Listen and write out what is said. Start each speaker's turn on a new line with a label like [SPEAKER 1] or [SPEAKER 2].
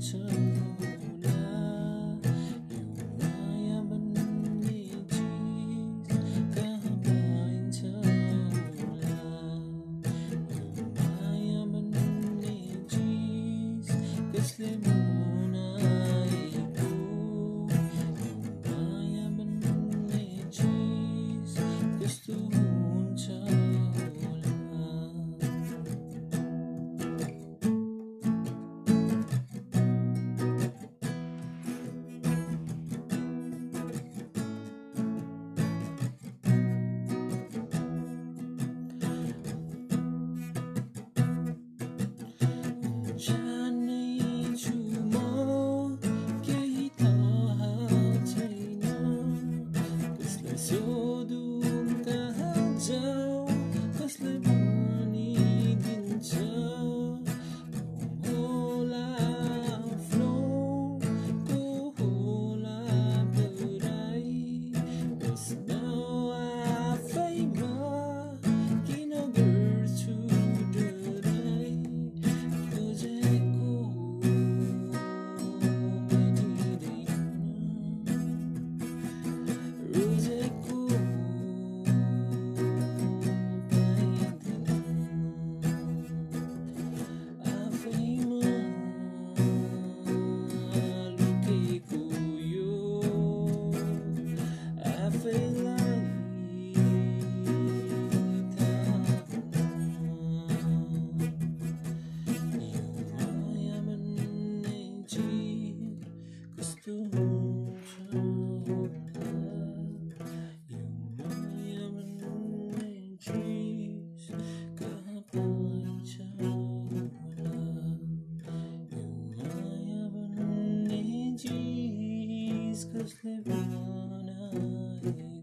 [SPEAKER 1] To. do cause they run out.